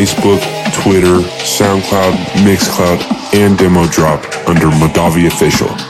Facebook, Twitter, SoundCloud, Mixcloud, and Demo Drop under Madavi Official.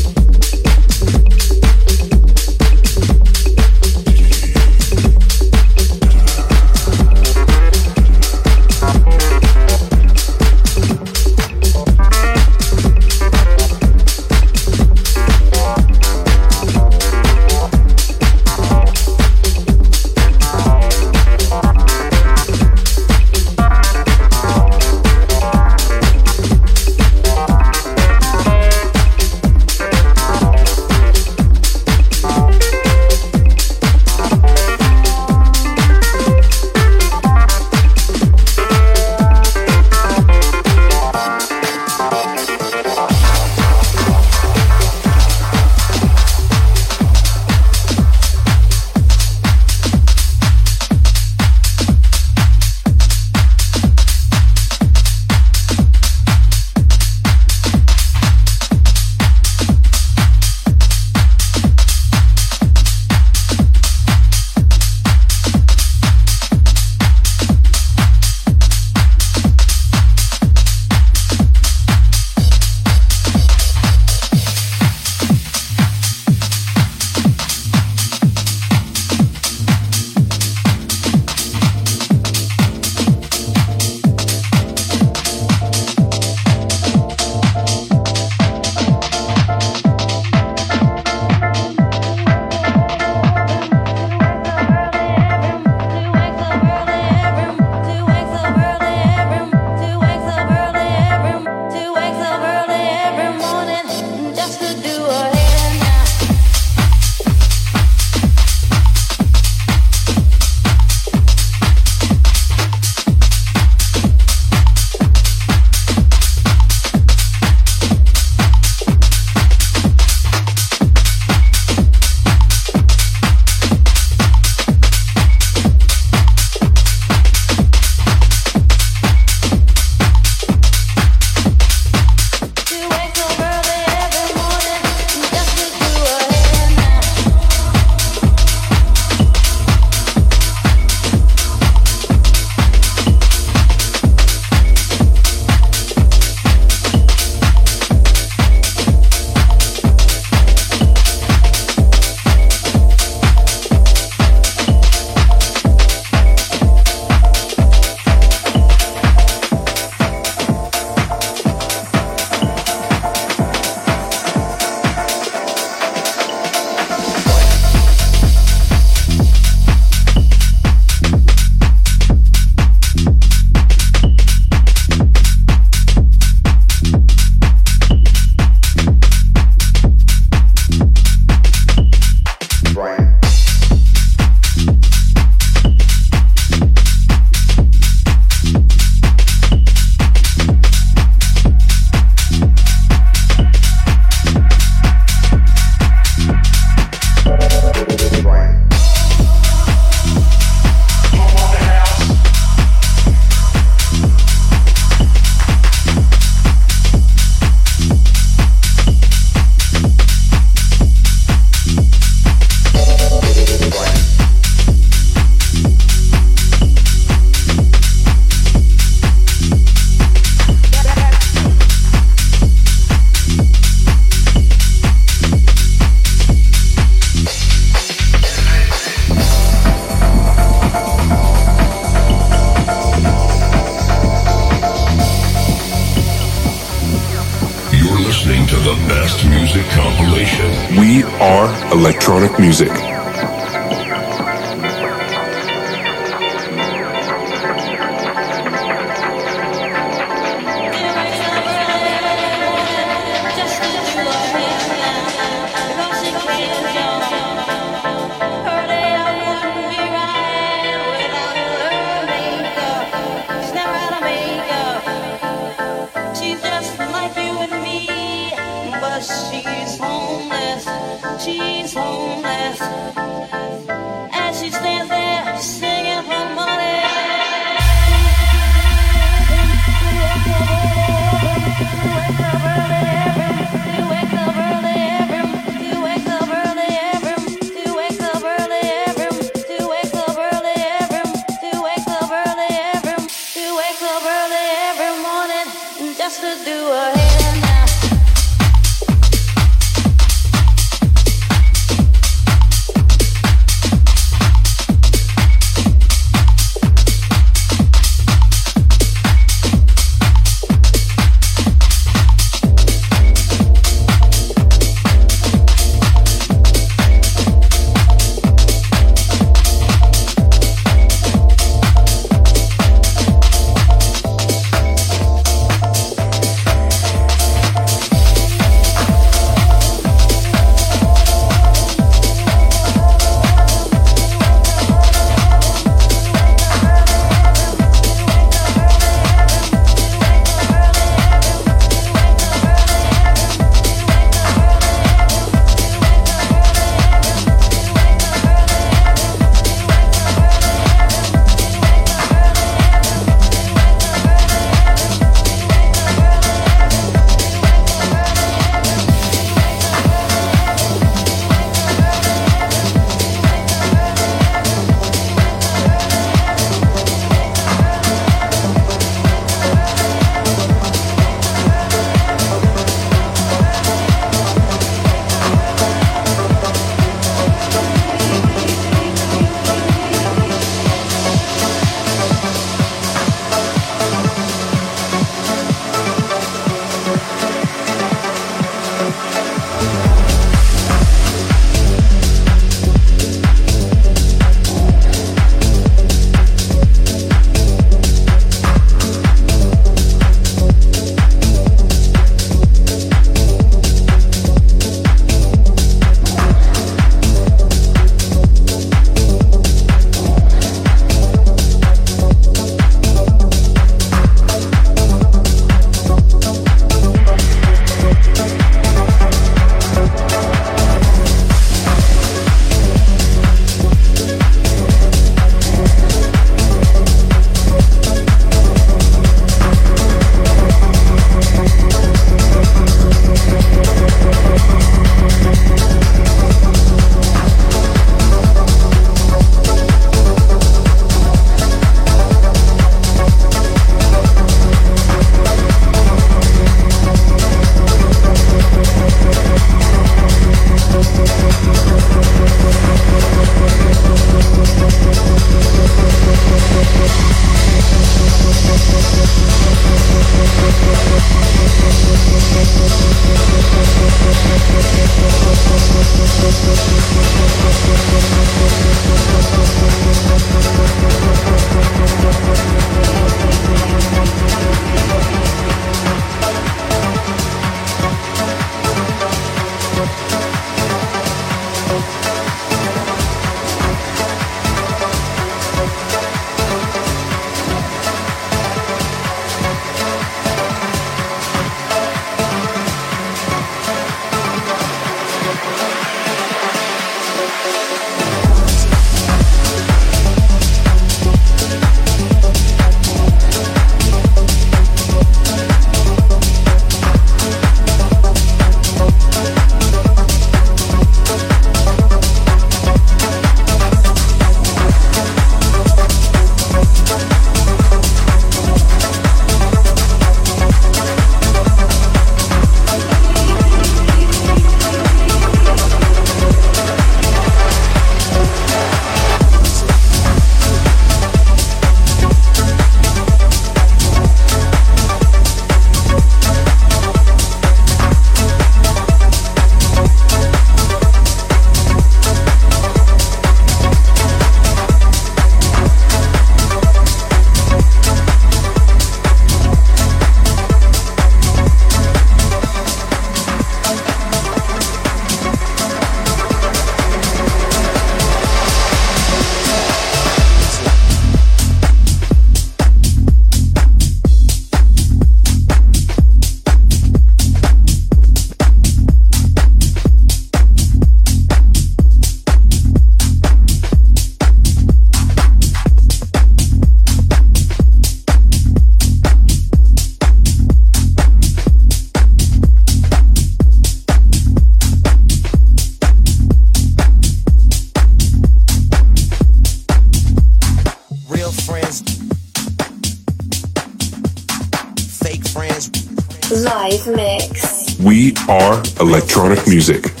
Live Mix. We are electronic music.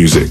Music.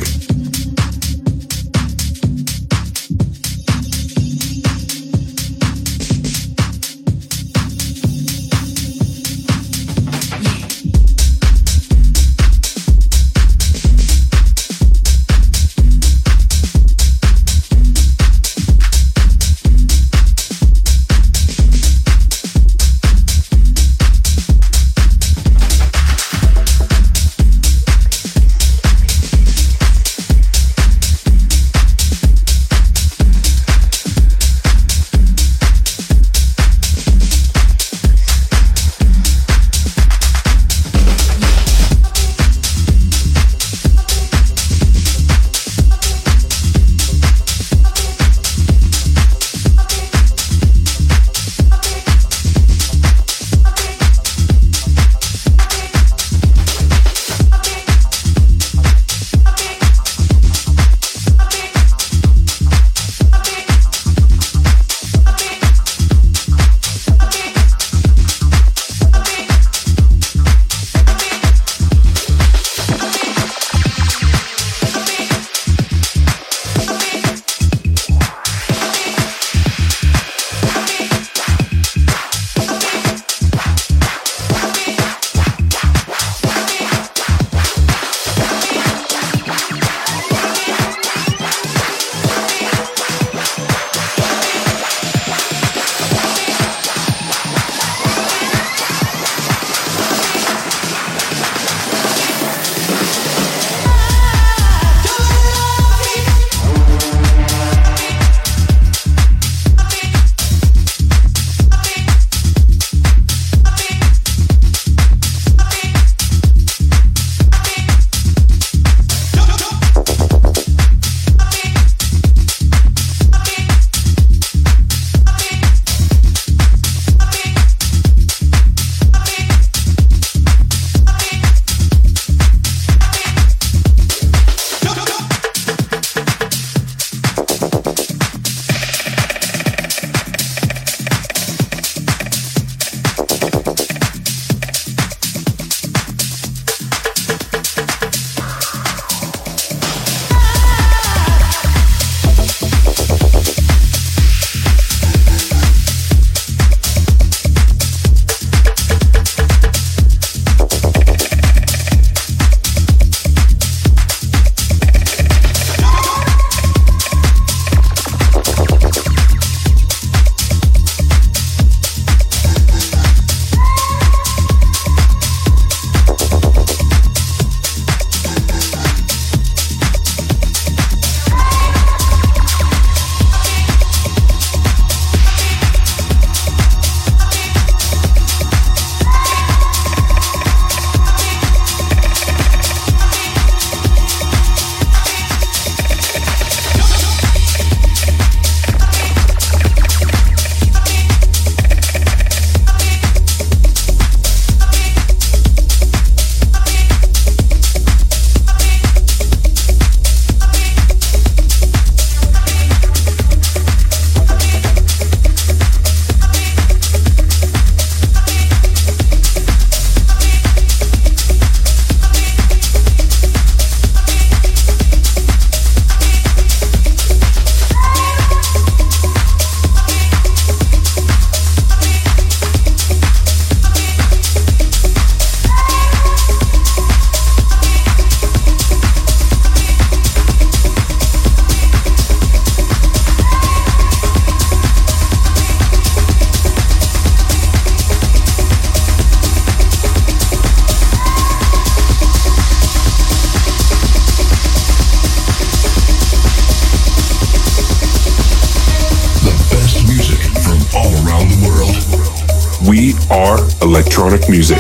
Electronic music.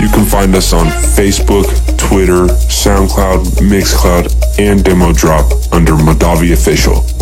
You can find us on Facebook, Twitter, SoundCloud, Mixcloud, and Demo Drop under Madavi Official.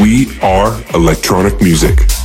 We are electronic music.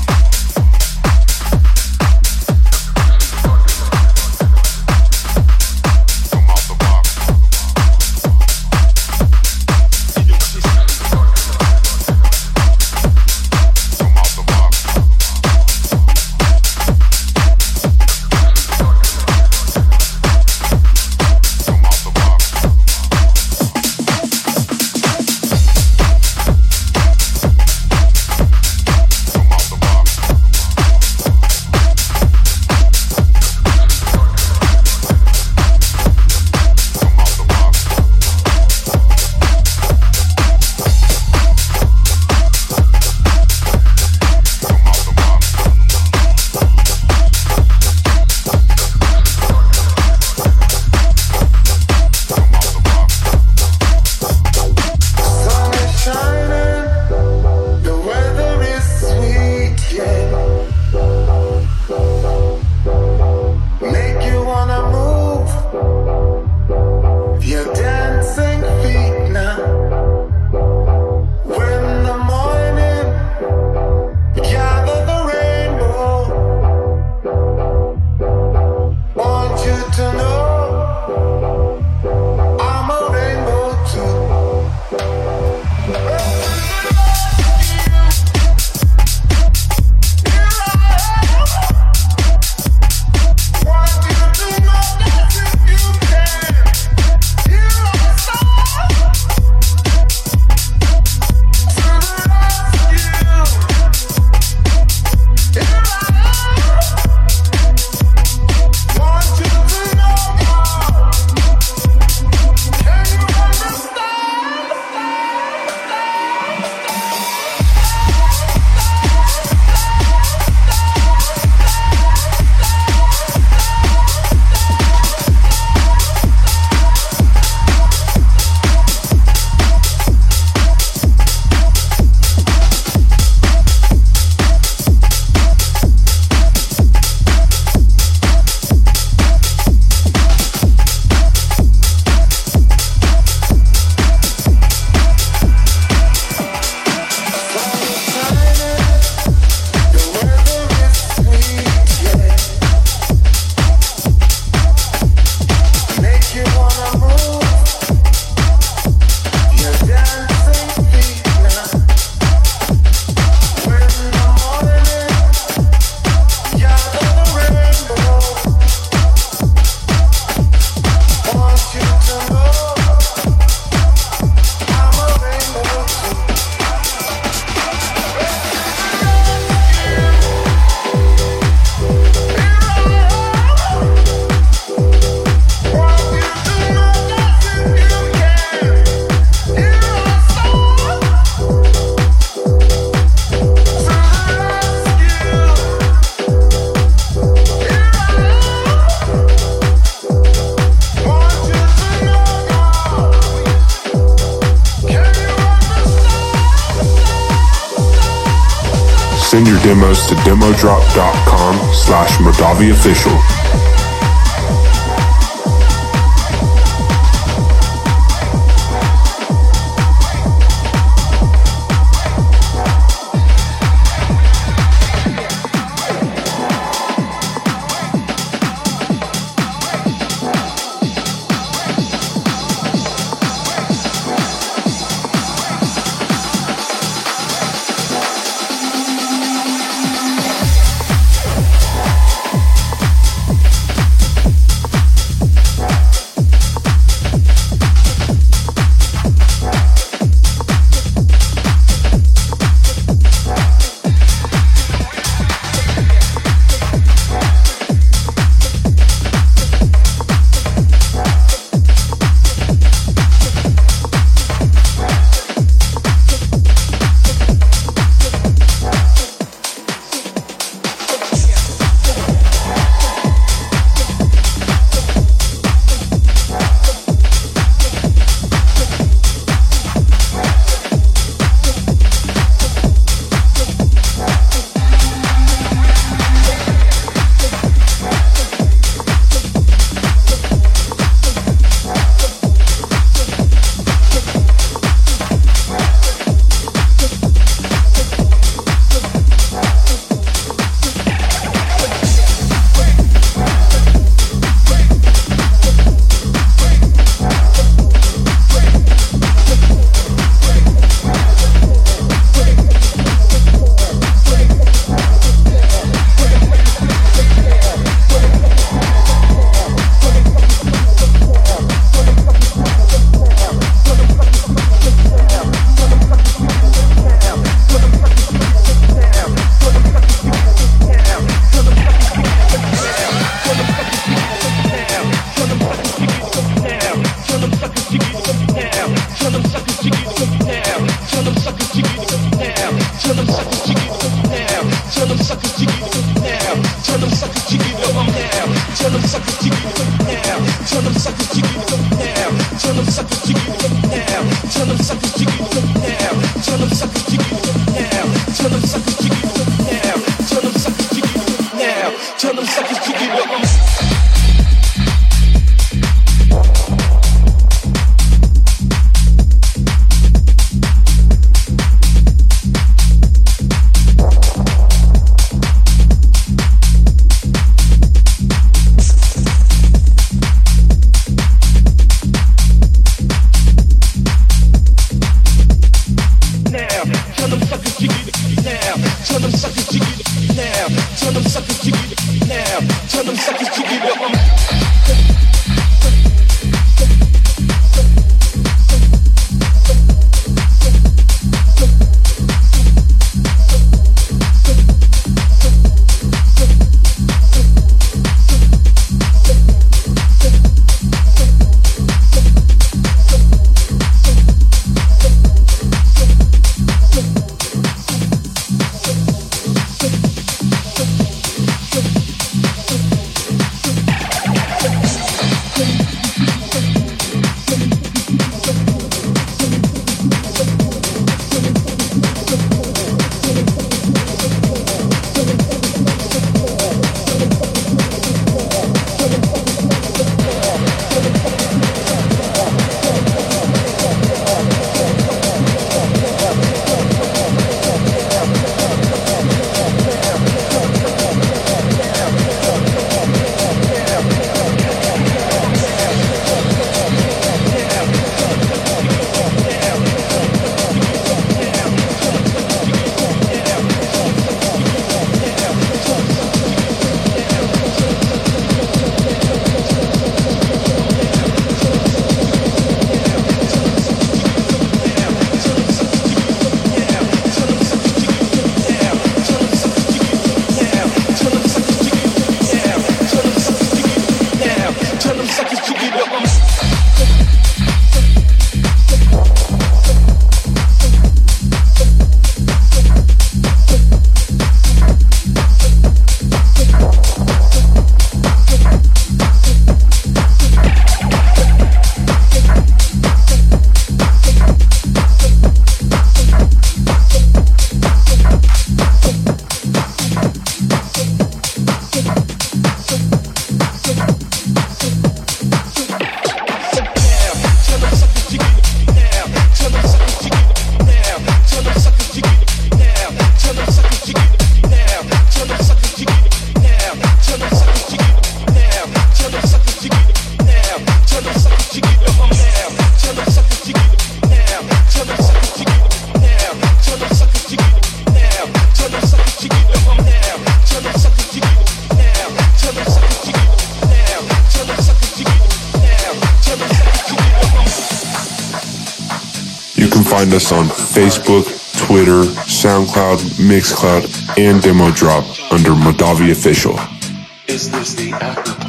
Mixcloud, and Demo Drop under Modavi Official. Is this the after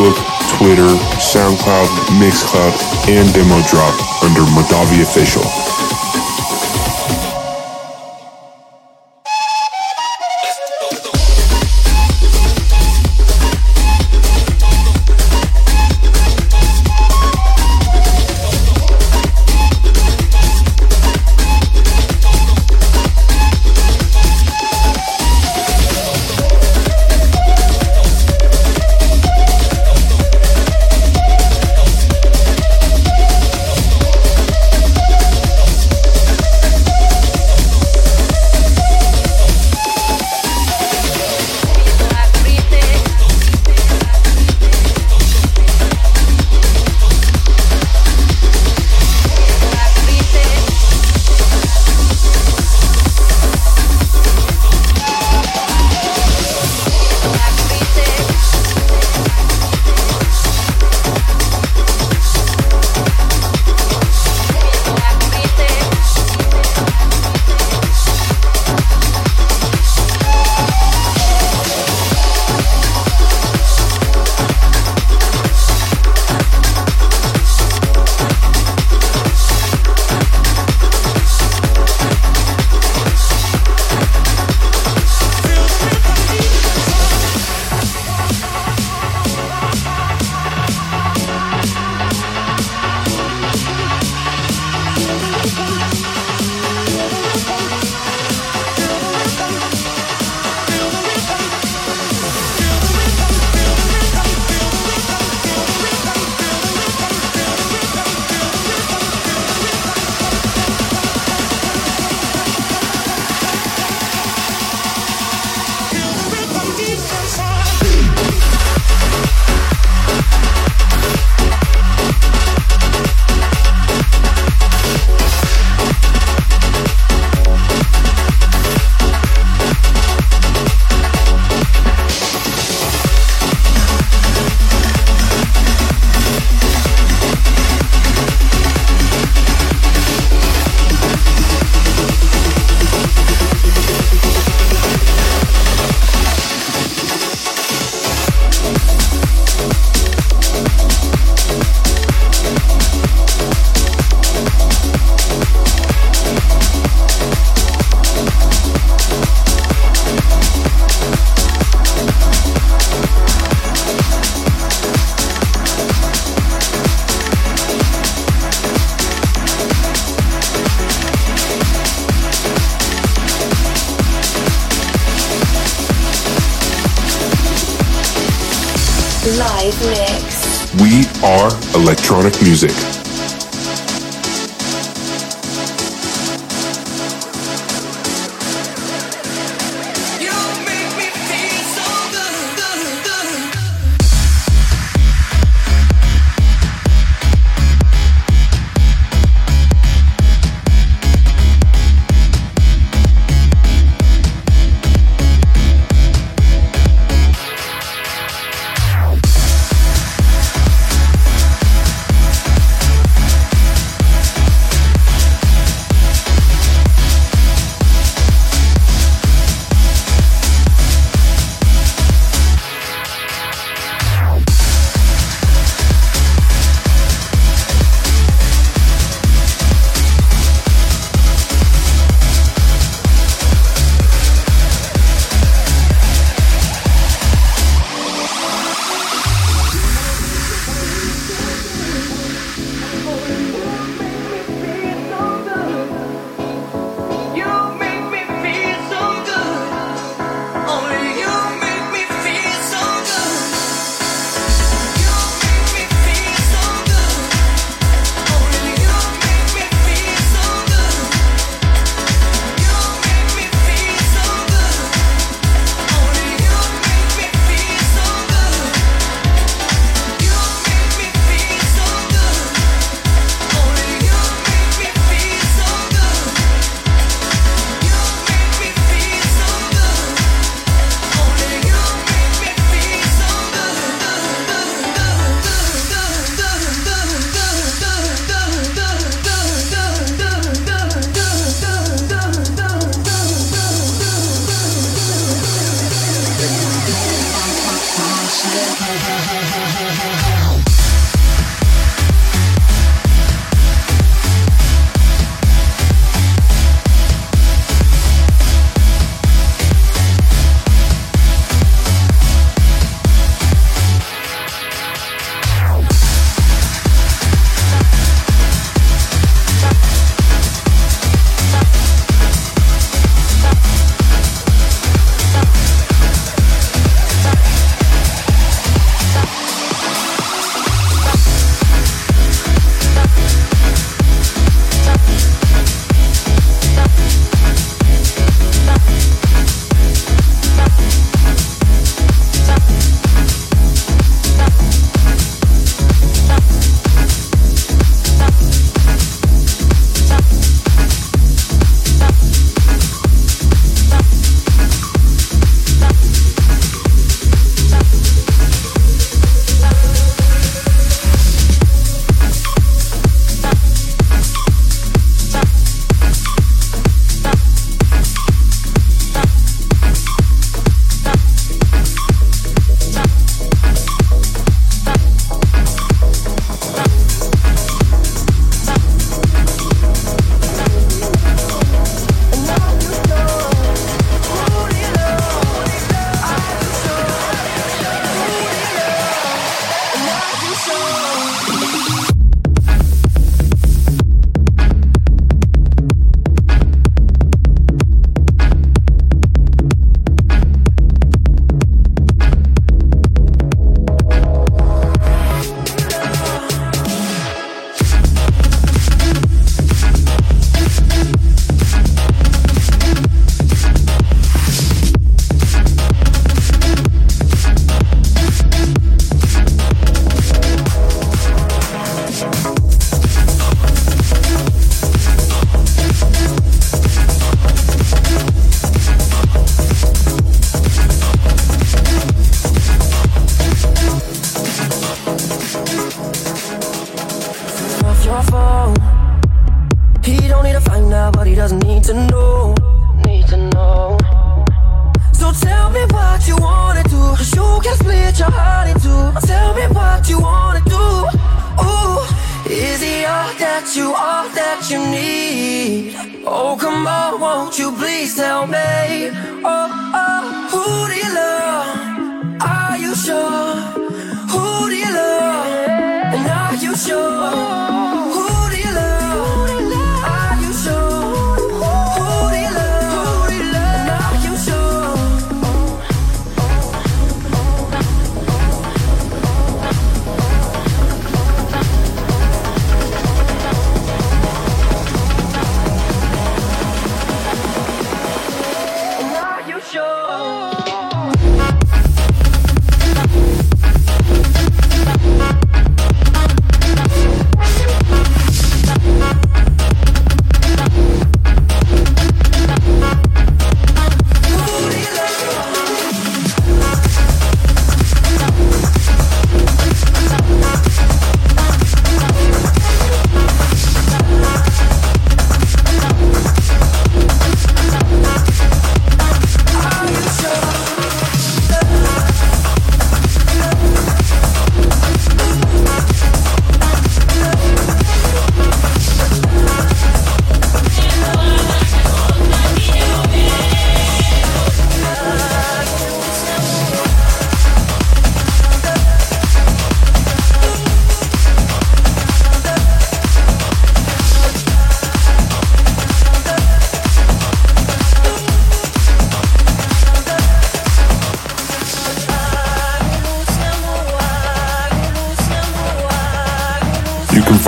Facebook, Twitter, SoundCloud, Mixcloud, and Demo Drop under Madavi Official.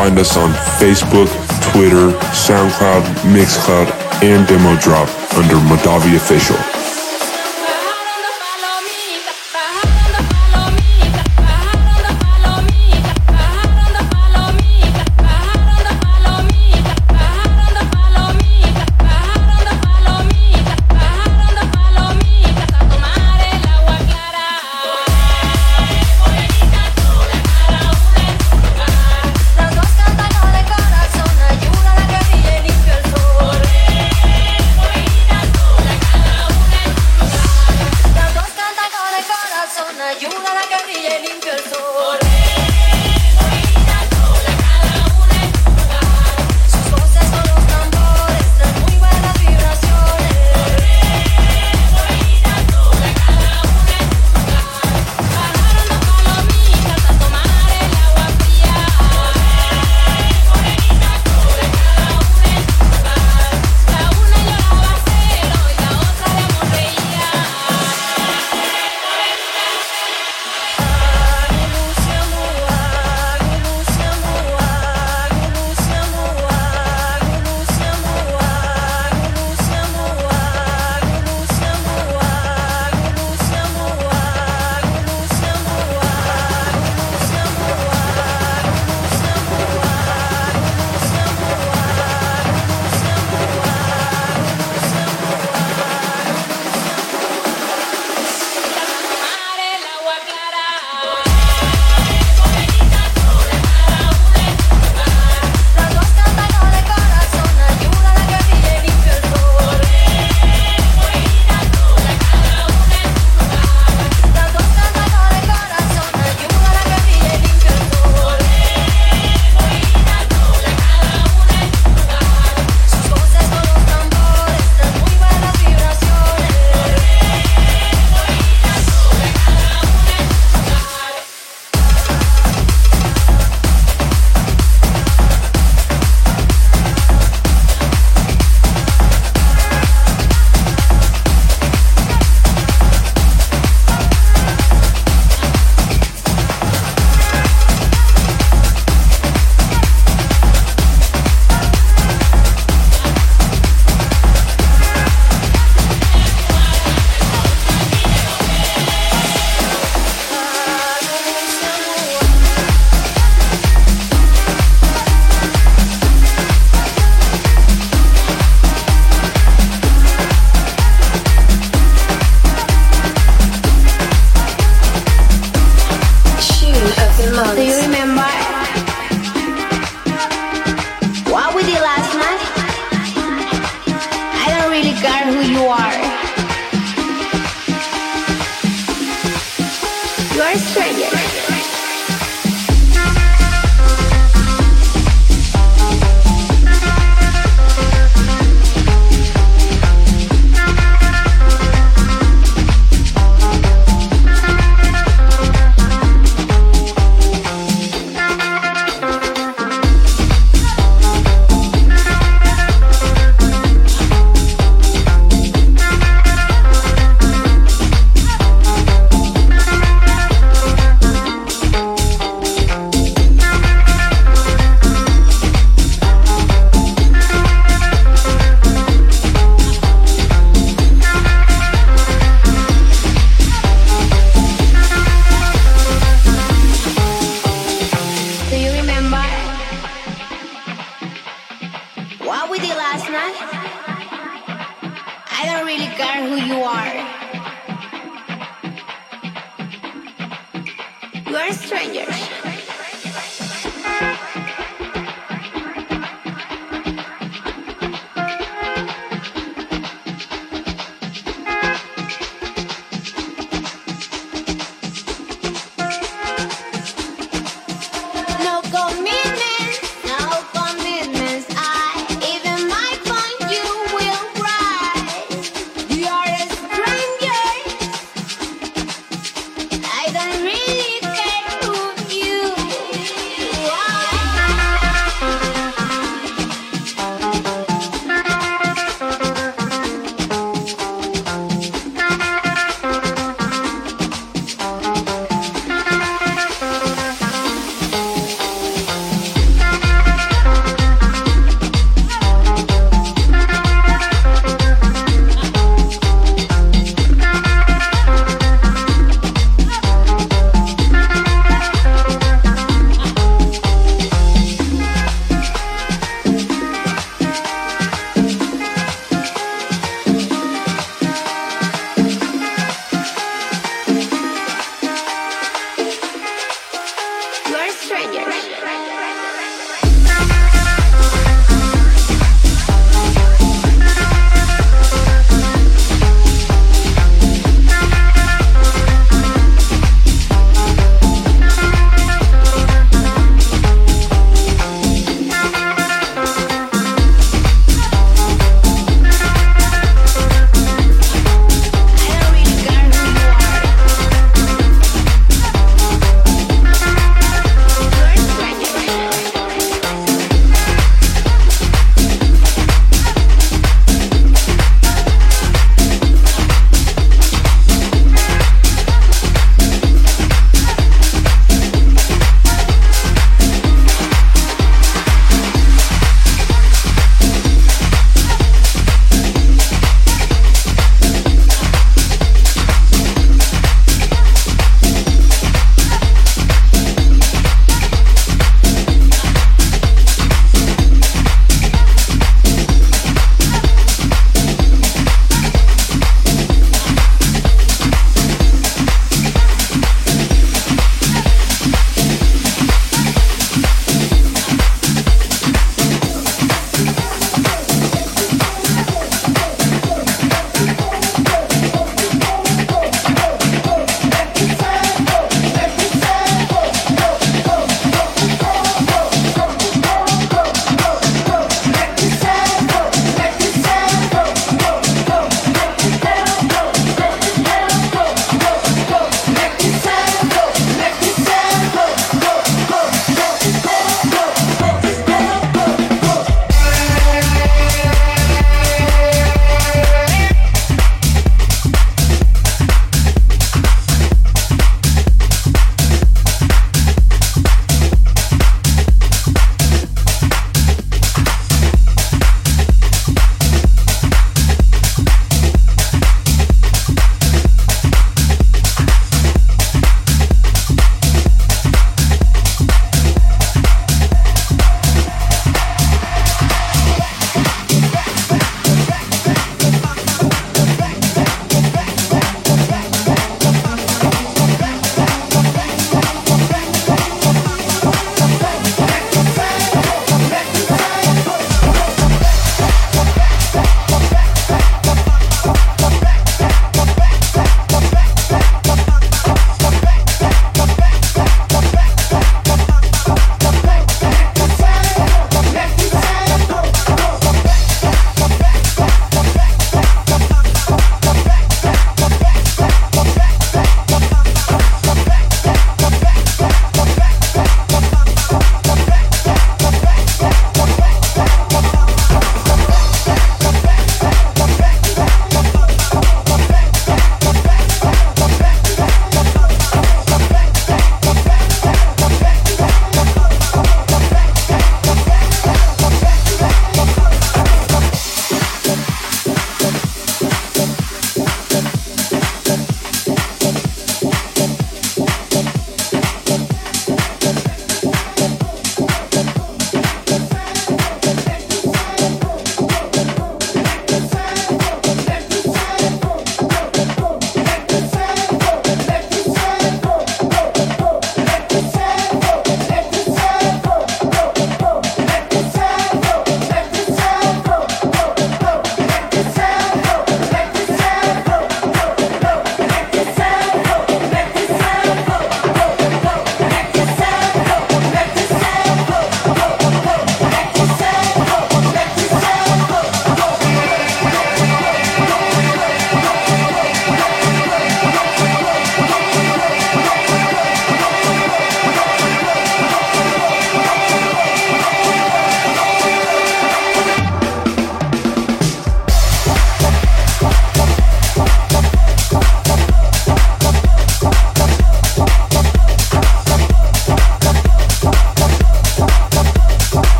find us on Facebook, Twitter, SoundCloud, Mixcloud, and Demo Drop under Madavi Official.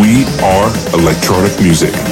We are electronic music.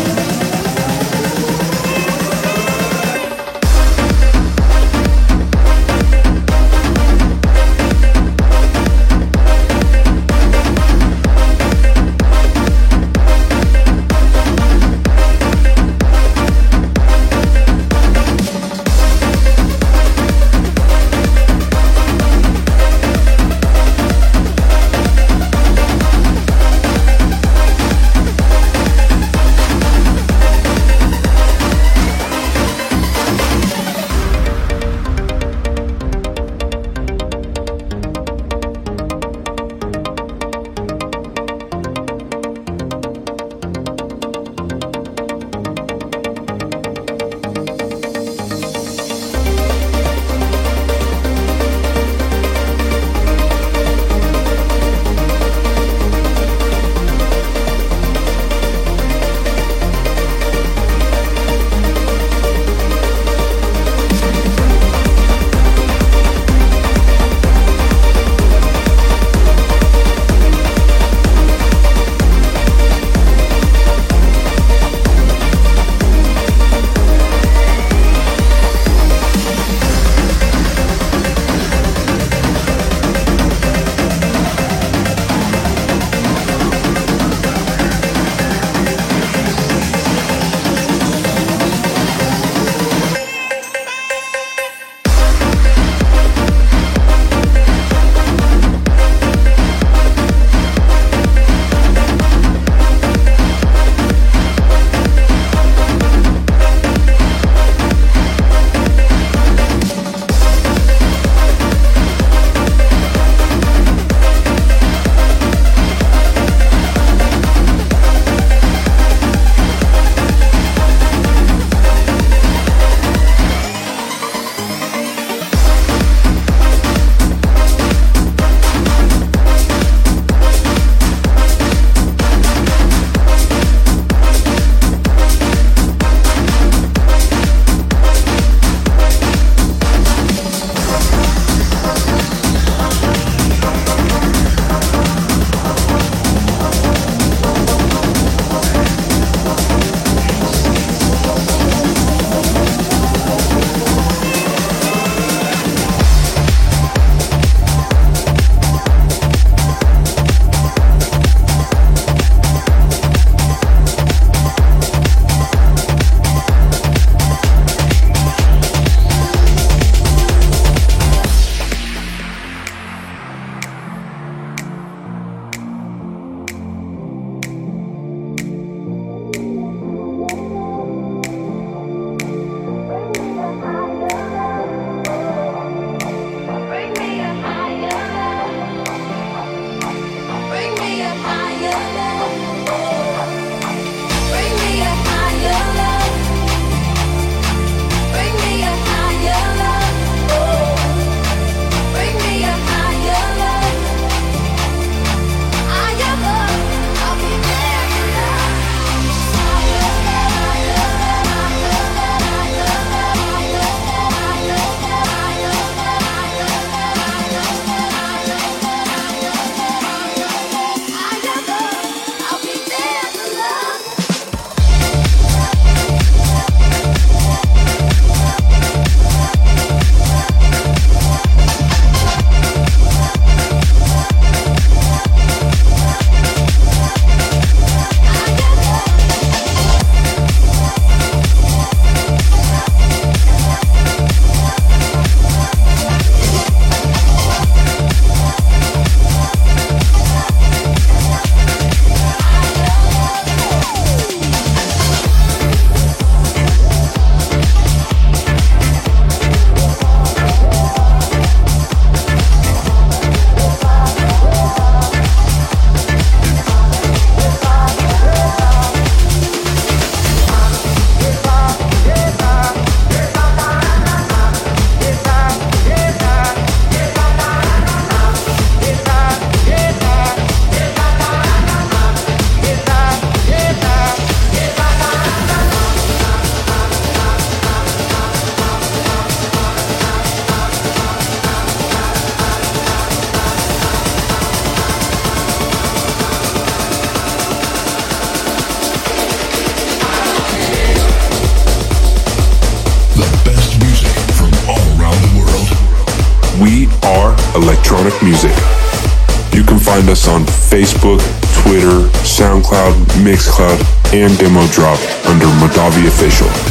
Mixcloud, and Demo Drop under Modavi Official.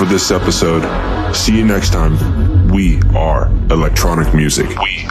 for this episode. See you next time. We are electronic music. We